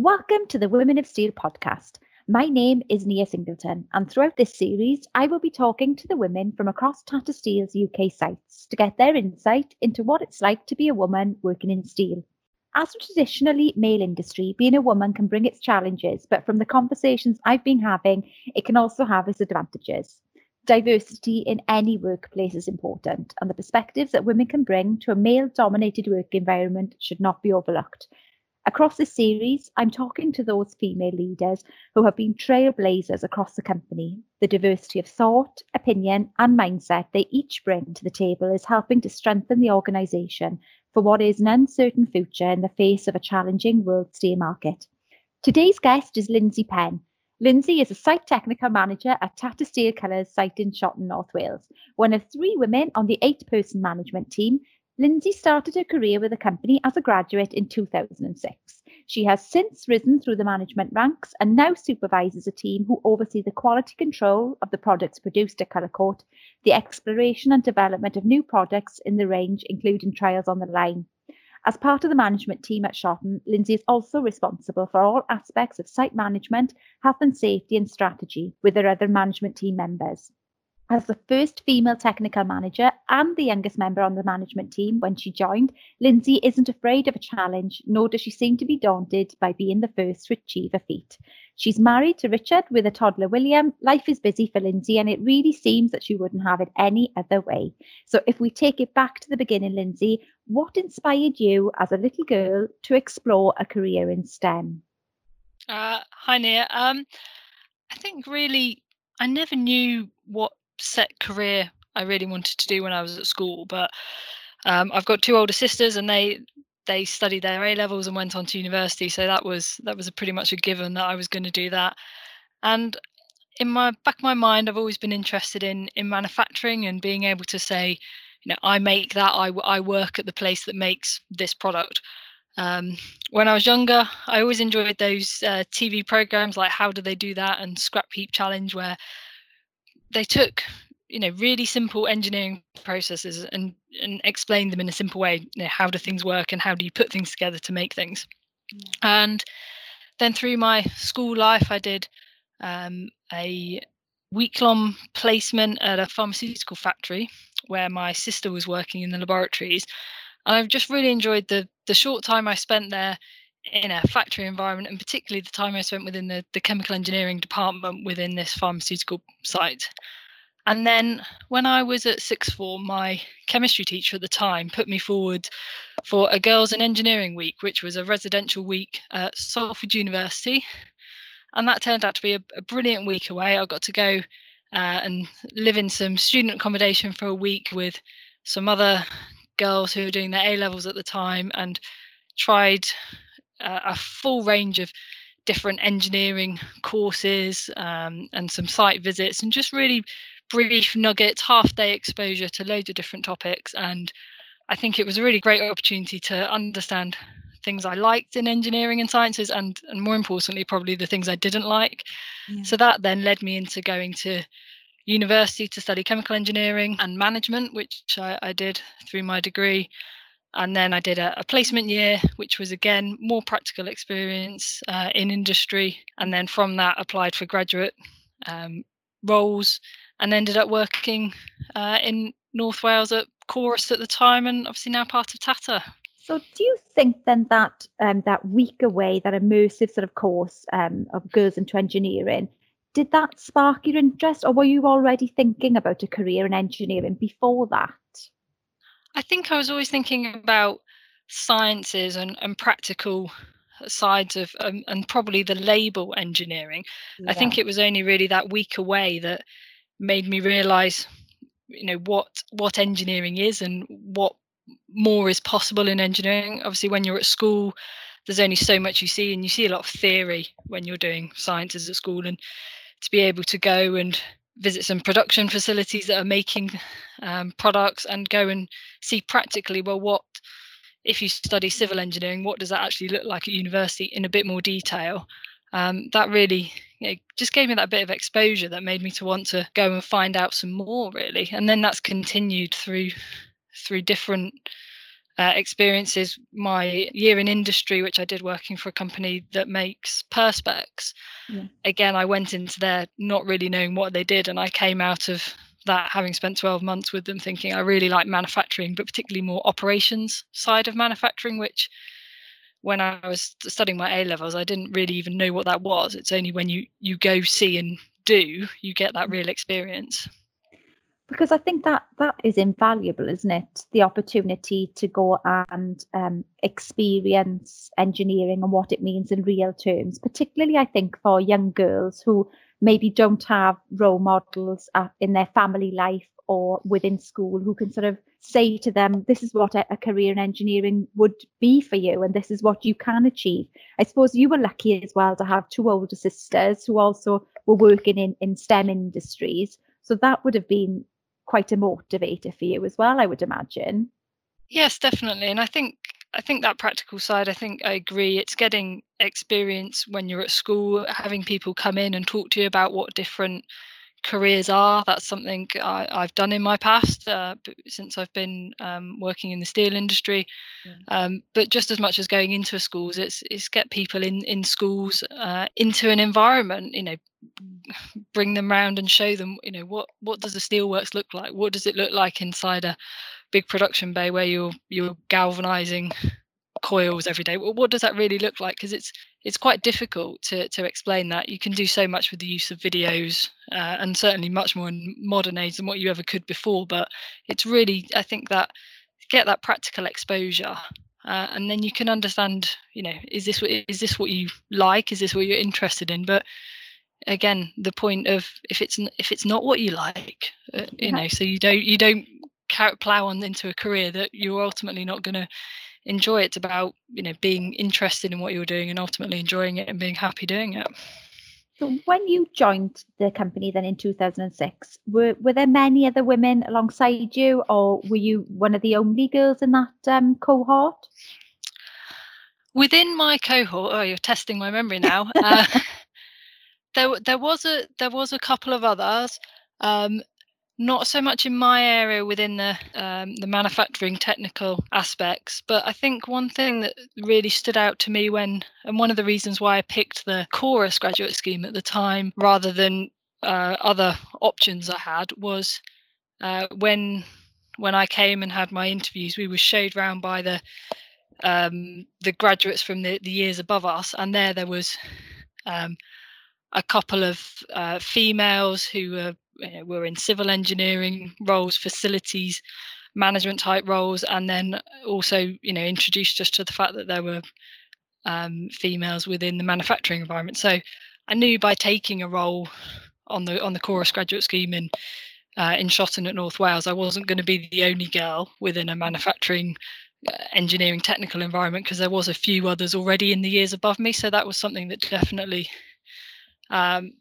Welcome to the Women of Steel podcast. My name is Nia Singleton, and throughout this series, I will be talking to the women from across Tata Steel's UK sites to get their insight into what it's like to be a woman working in steel. As a traditionally male industry, being a woman can bring its challenges, but from the conversations I've been having, it can also have its advantages. Diversity in any workplace is important, and the perspectives that women can bring to a male dominated work environment should not be overlooked. Across this series, I'm talking to those female leaders who have been trailblazers across the company. The diversity of thought, opinion, and mindset they each bring to the table is helping to strengthen the organisation for what is an uncertain future in the face of a challenging world steel market. Today's guest is Lindsay Penn. Lindsay is a site technical manager at Tata Steel Colours site in Shotton, North Wales, one of three women on the eight person management team Lindsay started her career with the company as a graduate in 2006. She has since risen through the management ranks and now supervises a team who oversee the quality control of the products produced at Colourcoat, the exploration and development of new products in the range, including trials on the line. As part of the management team at Shotton, Lindsay is also responsible for all aspects of site management, health and safety, and strategy with her other management team members. As the first female technical manager and the youngest member on the management team when she joined, Lindsay isn't afraid of a challenge, nor does she seem to be daunted by being the first to achieve a feat. She's married to Richard with a toddler William. Life is busy for Lindsay, and it really seems that she wouldn't have it any other way. So, if we take it back to the beginning, Lindsay, what inspired you as a little girl to explore a career in STEM? Uh, hi, Nia. Um, I think really I never knew what set career I really wanted to do when I was at school. But um, I've got two older sisters, and they they studied their A levels and went on to university. So that was that was pretty much a given that I was going to do that. And in my back of my mind, I've always been interested in in manufacturing and being able to say, you know, I make that. I I work at the place that makes this product. Um, when I was younger, I always enjoyed those uh, TV programs like How Do They Do That and Scrap Heap Challenge, where they took you know really simple engineering processes and and explained them in a simple way you know, how do things work and how do you put things together to make things mm. and then through my school life i did um, a week long placement at a pharmaceutical factory where my sister was working in the laboratories and i've just really enjoyed the the short time i spent there in a factory environment and particularly the time I spent within the, the chemical engineering department within this pharmaceutical site. And then when I was at sixth form, my chemistry teacher at the time put me forward for a Girls in Engineering Week, which was a residential week at Salford University. And that turned out to be a, a brilliant week away. I got to go uh, and live in some student accommodation for a week with some other girls who were doing their A levels at the time and tried a full range of different engineering courses um, and some site visits and just really brief nuggets, half day exposure to loads of different topics. And I think it was a really great opportunity to understand things I liked in engineering and sciences and and more importantly probably the things I didn't like. Yeah. So that then led me into going to university to study chemical engineering and management, which I, I did through my degree and then I did a, a, placement year, which was again more practical experience uh, in industry, and then from that applied for graduate um, roles, and ended up working uh, in North Wales at Corus at the time, and obviously now part of Tata. So, do you think then that um, that week away, that immersive sort of course um, of girls into engineering, did that spark your interest, or were you already thinking about a career in engineering before that? I think I was always thinking about sciences and, and practical sides of um, and probably the label engineering. Yeah. I think it was only really that week away that made me realize you know what what engineering is and what more is possible in engineering obviously when you're at school there's only so much you see and you see a lot of theory when you're doing sciences at school and to be able to go and visit some production facilities that are making um, products and go and see practically well what if you study civil engineering what does that actually look like at university in a bit more detail? Um, that really you know, just gave me that bit of exposure that made me to want to go and find out some more really. And then that's continued through through different uh, experiences. My year in industry, which I did working for a company that makes perspex, yeah. again, I went into there not really knowing what they did, and I came out of that having spent 12 months with them thinking I really like manufacturing, but particularly more operations side of manufacturing, which when I was studying my A levels, I didn't really even know what that was. It's only when you you go see and do you get that mm. real experience because I think that that is invaluable, isn't it? The opportunity to go and um, experience engineering and what it means in real terms, particularly I think for young girls who maybe don't have role models at, in their family life or within school who can sort of say to them, this is what a, a career in engineering would be for you, and this is what you can achieve. I suppose you were lucky as well to have two older sisters who also were working in, in STEM industries. So that would have been quite a motivator for you as well, I would imagine. Yes, definitely. And I think I think that practical side, I think I agree. It's getting experience when you're at school, having people come in and talk to you about what different careers are. That's something I, have done in my past uh, since I've been um, working in the steel industry. Yeah. Um, but just as much as going into schools, it's it's get people in in schools uh, into an environment. You know, bring them around and show them. You know, what what does the steelworks look like? What does it look like inside a big production bay where you're you're galvanizing coils every day. Well, what does that really look like? Because it's it's quite difficult to to explain that. You can do so much with the use of videos uh, and certainly much more in modern age than what you ever could before but it's really i think that get that practical exposure uh, and then you can understand you know is this what is this what you like? Is this what you're interested in? But again the point of if it's if it's not what you like uh, you know so you don't you don't plow on into a career that you're ultimately not going to enjoy. It's about you know being interested in what you're doing and ultimately enjoying it and being happy doing it. So when you joined the company then in 2006, were were there many other women alongside you, or were you one of the only girls in that um, cohort? Within my cohort, oh, you're testing my memory now. Uh, there, there was a there was a couple of others. Um, not so much in my area within the um, the manufacturing technical aspects, but I think one thing that really stood out to me when, and one of the reasons why I picked the Corus graduate scheme at the time rather than uh, other options I had was uh, when when I came and had my interviews, we were showed around by the um, the graduates from the, the years above us, and there there was um, a couple of uh, females who were you know, were in civil engineering roles, facilities management type roles, and then also you know introduced us to the fact that there were um, females within the manufacturing environment. So I knew by taking a role on the on the Corus graduate scheme in uh, in Shotton at North Wales, I wasn't going to be the only girl within a manufacturing uh, engineering technical environment because there was a few others already in the years above me. So that was something that definitely um,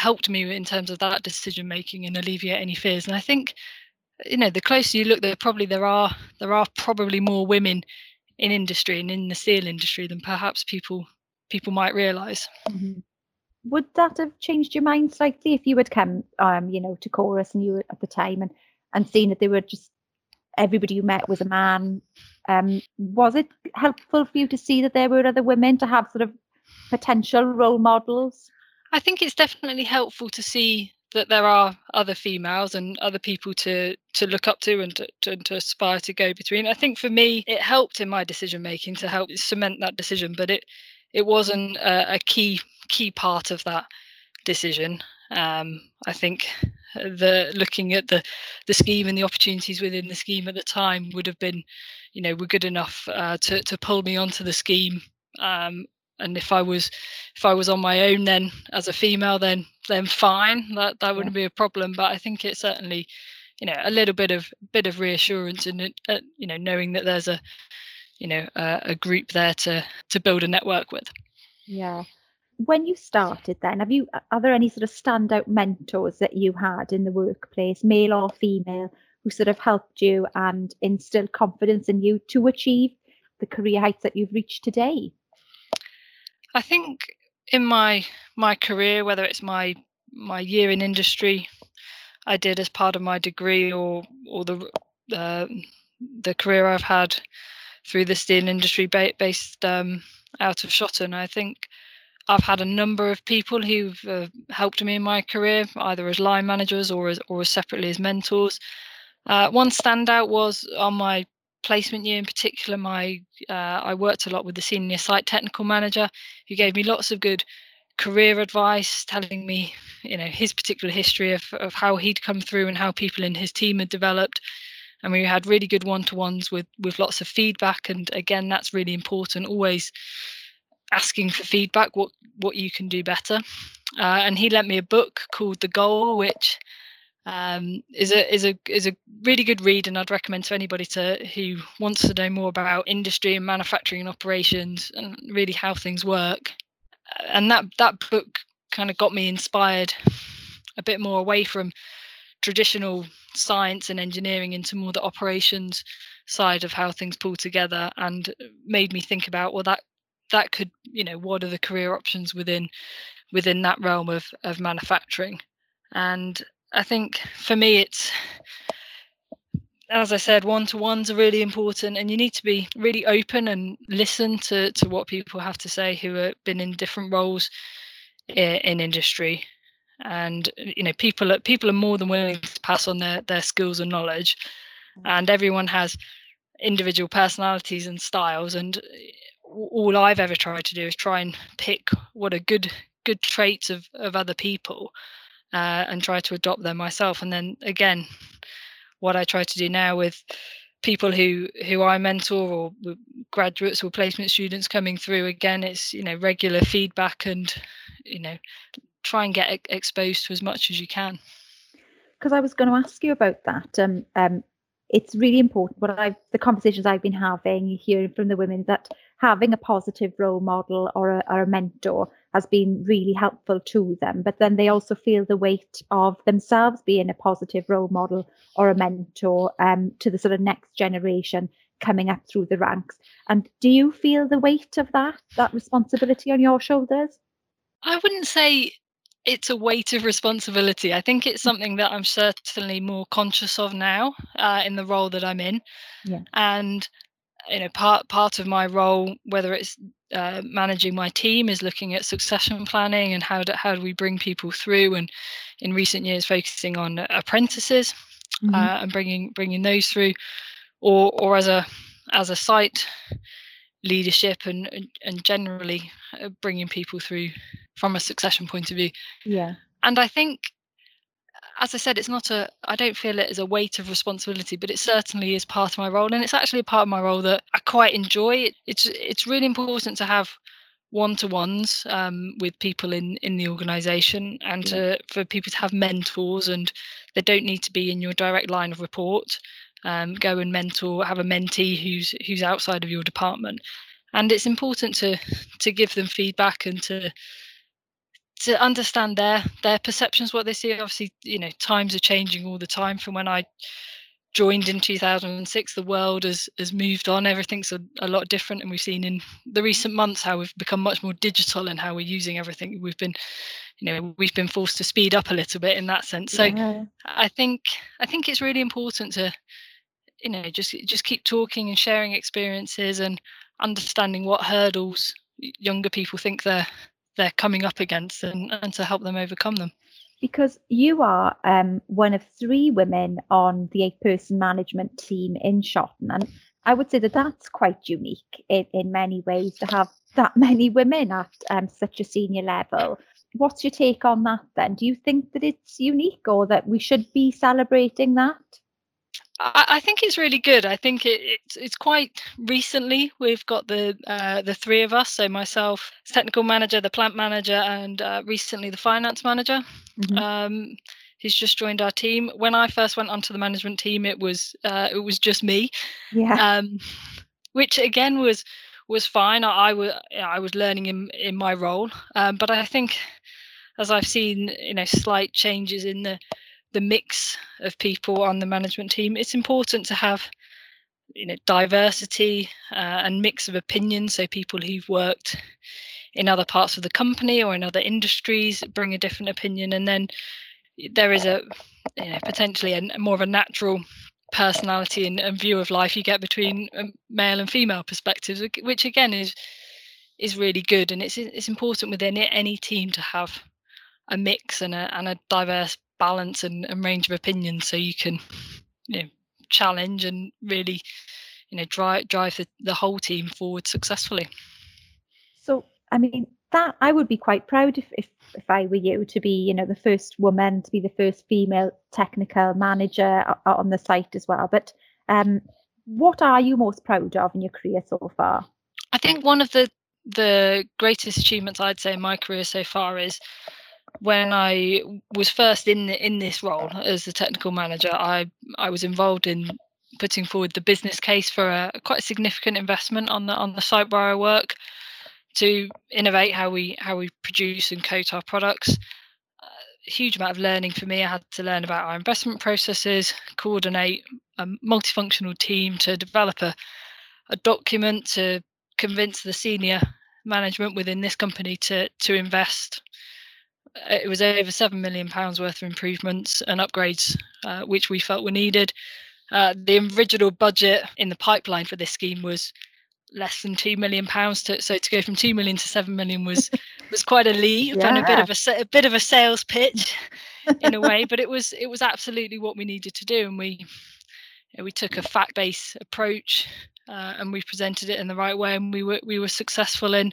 helped me in terms of that decision making and alleviate any fears. And I think, you know, the closer you look, there probably there are there are probably more women in industry and in the steel industry than perhaps people people might realize. Mm-hmm. Would that have changed your mind slightly if you had come, um, you know, to Corus and you were at the time and and seen that they were just everybody you met was a man? Um, was it helpful for you to see that there were other women to have sort of potential role models? I think it's definitely helpful to see that there are other females and other people to to look up to and to, to, to, aspire to go between. I think for me, it helped in my decision making to help cement that decision, but it it wasn't a, a key key part of that decision. Um, I think the looking at the the scheme and the opportunities within the scheme at the time would have been, you know, were good enough uh, to to pull me onto the scheme um, and if I was if I was on my own then as a female then then fine. That that wouldn't be a problem but I think it's certainly you know a little bit of bit of reassurance and uh, you know knowing that there's a you know a, a group there to to build a network with. Yeah. When you started then have you are there any sort of standout mentors that you had in the workplace male or female who sort of helped you and instilled confidence in you to achieve the career heights that you've reached today I think in my my career, whether it's my my year in industry, I did as part of my degree, or or the uh, the career I've had through the steel industry ba- based um, out of Shotton. I think I've had a number of people who've uh, helped me in my career, either as line managers or as or as separately as mentors. Uh, one standout was on my placement year in particular. My uh, I worked a lot with the senior site technical manager, who gave me lots of good career advice, telling me, you know, his particular history of of how he'd come through and how people in his team had developed. And we had really good one-to-ones with with lots of feedback. And again, that's really important. Always asking for feedback, what what you can do better. Uh, and he lent me a book called The Goal, which um, is a is a is a really good read, and I'd recommend to anybody to who wants to know more about industry and manufacturing and operations and really how things work. Uh, and that that book kind of got me inspired a bit more away from traditional science and engineering into more the operations side of how things pull together and made me think about well that that could you know what are the career options within within that realm of of manufacturing and i think for me it's as i said one-to-ones are really important and you need to be really open and listen to to what people have to say who have been in different roles in, in industry. And you know people are people are more than willing to pass on their their skills and knowledge. Mm. and everyone has individual personalities and styles and all I've ever tried to do is try and pick what are good good traits of of other people uh, and try to adopt them myself. And then again, what I try to do now with people who who I mentor or graduates or placement students coming through again it's you know regular feedback and you know try and get exposed to as much as you can because I was going to ask you about that um um it's really important what I've the conversations I've been having hearing from the women that having a positive role model or a, or a mentor has been really helpful to them but then they also feel the weight of themselves being a positive role model or a mentor um, to the sort of next generation coming up through the ranks and do you feel the weight of that that responsibility on your shoulders i wouldn't say it's a weight of responsibility. I think it's something that I'm certainly more conscious of now uh, in the role that I'm in. Yeah. And you know, part part of my role, whether it's uh, managing my team, is looking at succession planning and how do how do we bring people through. And in recent years, focusing on apprentices mm-hmm. uh, and bringing bringing those through, or or as a as a site leadership and and generally uh, bringing people through from a succession point of view. Yeah. And I think as I said, it's not a, I don't feel it as a weight of responsibility, but it certainly is part of my role. And it's actually a part of my role that I quite enjoy. It's, it's really important to have one-to-ones um, with people in, in the organization and to, for people to have mentors and they don't need to be in your direct line of report. Um, go and mentor, have a mentee who's, who's outside of your department. And it's important to, to give them feedback and to, to understand their their perceptions what they see. Obviously you know times are changing all the time from when i joined in 2006 the world has has moved on. Everything's a, a lot different and we've seen in the recent months how we've become much more digital and how we're using everything. We've been you know we've been forced to speed up a little bit in that sense. So yeah. i think i think it's really important to you know just just keep talking and sharing experiences and understanding what hurdles younger people think they're they're coming up against and, and to help them overcome them. Because you are um, one of three women on the eight person management team in Shotton. And I would say that that's quite unique in, in many ways to have that many women at um, such a senior level. What's your take on that then? Do you think that it's unique or that we should be celebrating that? I, I think it's really good. I think it, it's it's quite recently we've got the uh, the three of us. So myself, technical manager, the plant manager, and uh, recently the finance manager. Mm-hmm. Um, he's just joined our team. When I first went onto the management team, it was uh, it was just me. Yeah. Um, which again was was fine. I, I was I was learning in in my role, um, but I think as I've seen, you know, slight changes in the the mix of people on the management team. It's important to have you know diversity uh, and mix of opinions so people who've worked in other parts of the company or in other industries bring a different opinion and then there is a you know potentially a more of a natural personality and, and, view of life you get between um, male and female perspectives, which again is is really good. And it's it's important within any team to have a mix and a and a diverse balance and, and range of opinions, so you can you know challenge and really you know drive drive the, the whole team forward successfully. So I mean that I would be quite proud if, if if I were you to be, you know, the first woman to be the first female technical manager on the site as well. But um, what are you most proud of in your career so far? I think one of the the greatest achievements I'd say in my career so far is when I was first in in this role as the technical manager. I I was involved in putting forward the business case for a quite a significant investment on the on the site where I work to innovate how we how we produce and coat our products. A huge amount of learning for me. I had to learn about our investment processes, coordinate a multifunctional team to develop a, a document to convince the senior management within this company to to invest. It was over seven million pounds worth of improvements and upgrades, uh, which we felt were needed. Uh, the original budget in the pipeline for this scheme was less than two million pounds to so to go from two million to seven million was was quite a leap yeah. and a bit of a, a bit of a sales pitch in a way but it was it was absolutely what we needed to do and we we took a fact-based approach uh, and we presented it in the right way and we were we were successful in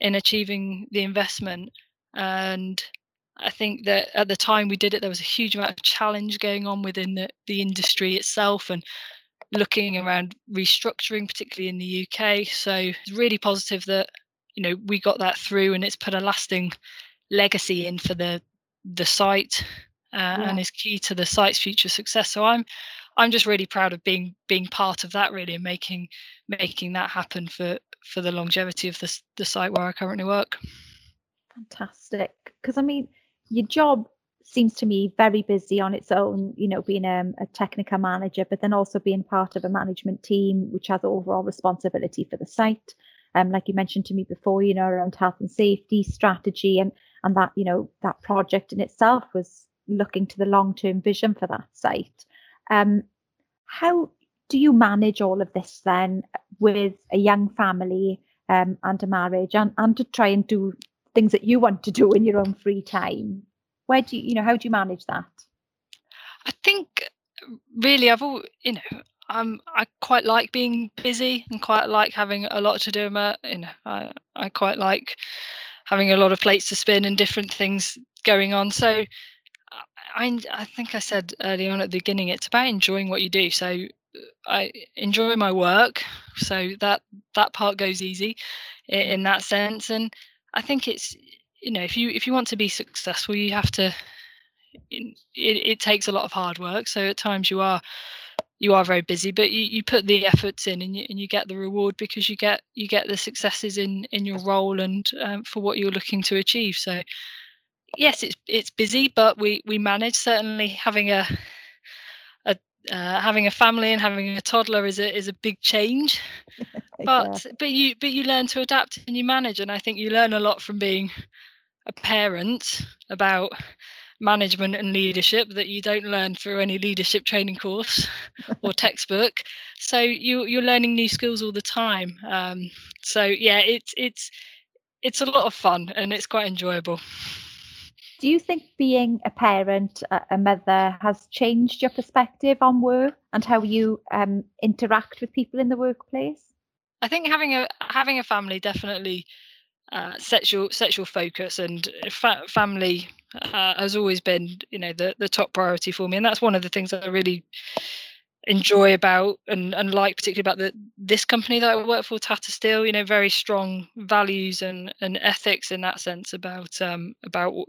in achieving the investment and I think that at the time we did it, there was a huge amount of challenge going on within the, the industry itself, and looking around restructuring, particularly in the UK. So it's really positive that you know we got that through, and it's put a lasting legacy in for the the site, uh, yeah. and is key to the site's future success. So I'm I'm just really proud of being being part of that, really, and making making that happen for for the longevity of the the site where I currently work. Fantastic, because I mean, your job seems to me very busy on its own, you know, being um, a technical manager, but then also being part of a management team which has overall responsibility for the site. Um, like you mentioned to me before, you know, around health and safety strategy and and that, you know, that project in itself was looking to the long-term vision for that site. Um, how do you manage all of this then with a young family um, and a marriage and, and to try and do things that you want to do in your own free time? where do you you know how do you manage that i think really i've all you know i'm I quite like being busy and quite like having a lot to do. Um, uh, you know, I, I quite like having a lot of plates to spin and different things going on. So I, I think I said early on at the beginning, it's about enjoying what you do. So I enjoy my work, so that that part goes easy in, in that sense. And I think it's you know if you if you want to be successful you have to it, it takes a lot of hard work. So at times you are you are very busy but you, you put the efforts in and you, and you get the reward because you get you get the successes in in your role and um, for what you're looking to achieve. So yes it's it's busy but we we manage. Certainly having a a uh, having a family and having a toddler is a is a big change. But but you but you learn to adapt and you manage. And i think you learn a lot from being a parent about management and leadership that you don't learn through any leadership training course or textbook. So you you're learning new skills all the time. Um, so yeah it's it's it's a lot of fun and it's quite enjoyable do you think being a parent a mother has changed your perspective on work and how you um, interact with people in the workplace? I think having a having a family definitely uh, sexual sexual focus and fa- family uh, has always been you know the the top priority for me. And that's one of the things that I really enjoy about and, and like particularly about the this company that I work for Tata Steel you know very strong values and and ethics in that sense about um about you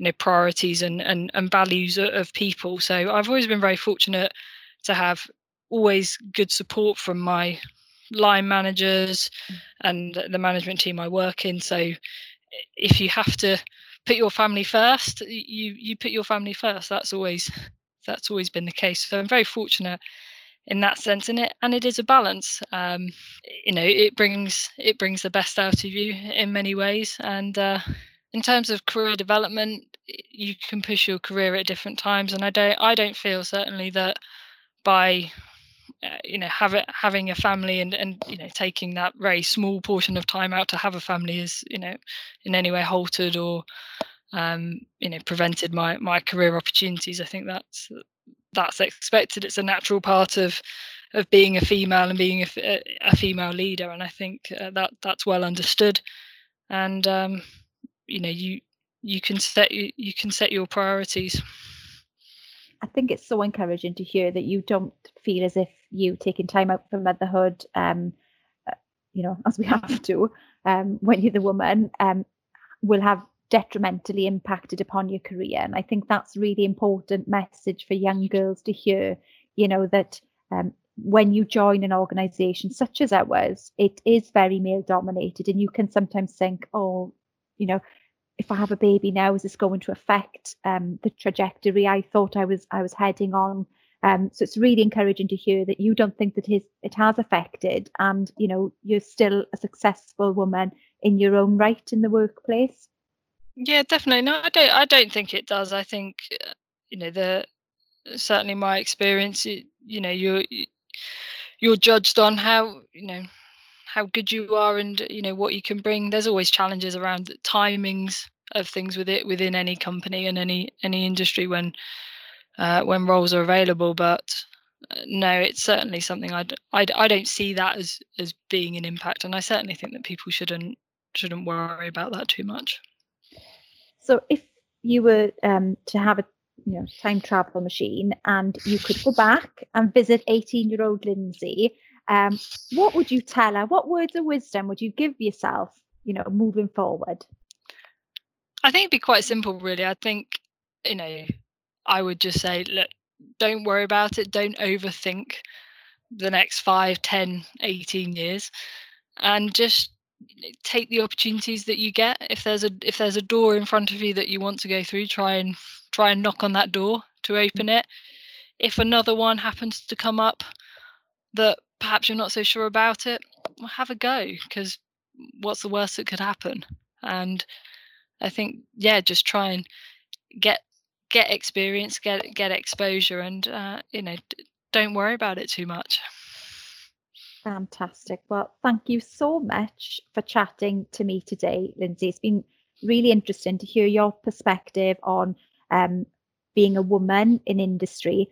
know priorities and and, and values of people so I've always been very fortunate to have always good support from my line managers and the management team I work in. So if you have to put your family first, you you put your family first. That's always that's always been the case. So I'm very fortunate in that sense and it and it is a balance um, you know it brings it brings the best out of you in many ways and uh, in terms of career development you can push your career at different times and i don't i don't feel certainly that by uh, you know having having a family and and you know taking that very small portion of time out to have a family is you know in any way halted or um, you know prevented my my career opportunities. I think that's that's expected. It's a natural part of of being a female and being a, a female leader, and I think uh, that that's well understood. And um, you know you you can set you, you can set your priorities. I think it's so encouraging to hear that you don't feel as if you taking time out for motherhood, um, uh, you know, as we have to, um, when you're the woman, um, will have detrimentally impacted upon your career. And I think that's really important message for young girls to hear, you know, that um, when you join an organization such as ours, it is very male dominated. And you can sometimes think, oh, you know, if I have a baby now, is this going to affect um, the trajectory I thought I was I was heading on? Um, so it's really encouraging to hear that you don't think that his, it has affected, and you know you're still a successful woman in your own right in the workplace. Yeah, definitely. No, I don't. I don't think it does. I think uh, you know the certainly my experience. You, you know, you're you're judged on how you know how good you are and you know what you can bring. There's always challenges around the timings of things with it within any company and any any industry when uh, when roles are available. But uh, no, it's certainly something I I I don't see that as as being an impact, and I certainly think that people shouldn't shouldn't worry about that too much. So if you were um, to have a you know time travel machine and you could go back and visit 18 year old Lindsay, um, what would you tell her? What words of wisdom would you give yourself, you know, moving forward? I think it'd be quite simple, really. I think, you know, I would just say, look, don't worry about it. Don't overthink the next 5, 10, 18 years. And just take the opportunities that you get. If there's a if there's a door in front of you that you want to go through try and try and knock on that door to open it. If another one happens to come up that perhaps you're not so sure about it well, have a go because what's the worst that could happen? And i think yeah just try and get get experience get get exposure and uh, you know don't worry about it too much Fantastic. Well, thank you so much for chatting to me today, Lindsay. It's been really interesting to hear your perspective on um, being a woman in industry,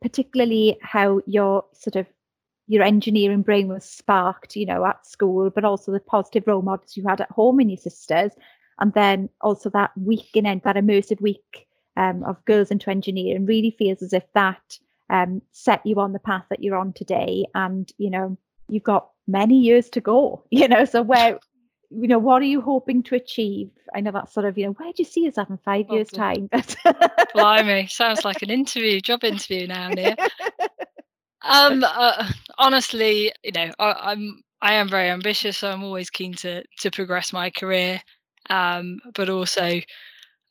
particularly how your sort of your engineering brain was sparked, you know, at school, but also the positive role models you had at home in your sisters, and then also that week in end, that immersive week um, of girls into engineering really feels as if that um, set you on the path that you're on today, and you know you've got many years to go, you know, so where, you know, what are you hoping to achieve? I know that's sort of, you know, where do you see yourself in five years' time? Blimey, sounds like an interview, job interview now, Nia. Um, uh, honestly, you know, I, I'm I am very ambitious, so I'm always keen to to progress my career. Um, but also, uh,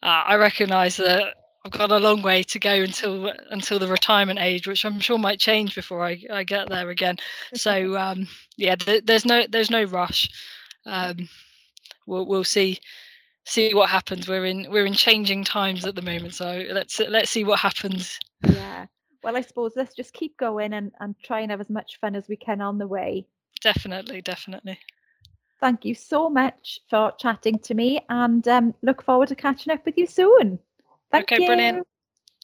I recognise that I've got a long way to go until until the retirement age, which I'm sure might change before I, I get there again. So um, yeah, th- there's no there's no rush. Um, we'll we'll see see what happens. We're in we're in changing times at the moment, so let's let's see what happens. Yeah. Well, I suppose let's just keep going and, and try and have as much fun as we can on the way. Definitely, definitely. Thank you so much for chatting to me and um, look forward to catching up with you soon. Thank okay, you. brilliant.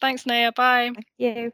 Thanks, Nia. Bye. Thank you.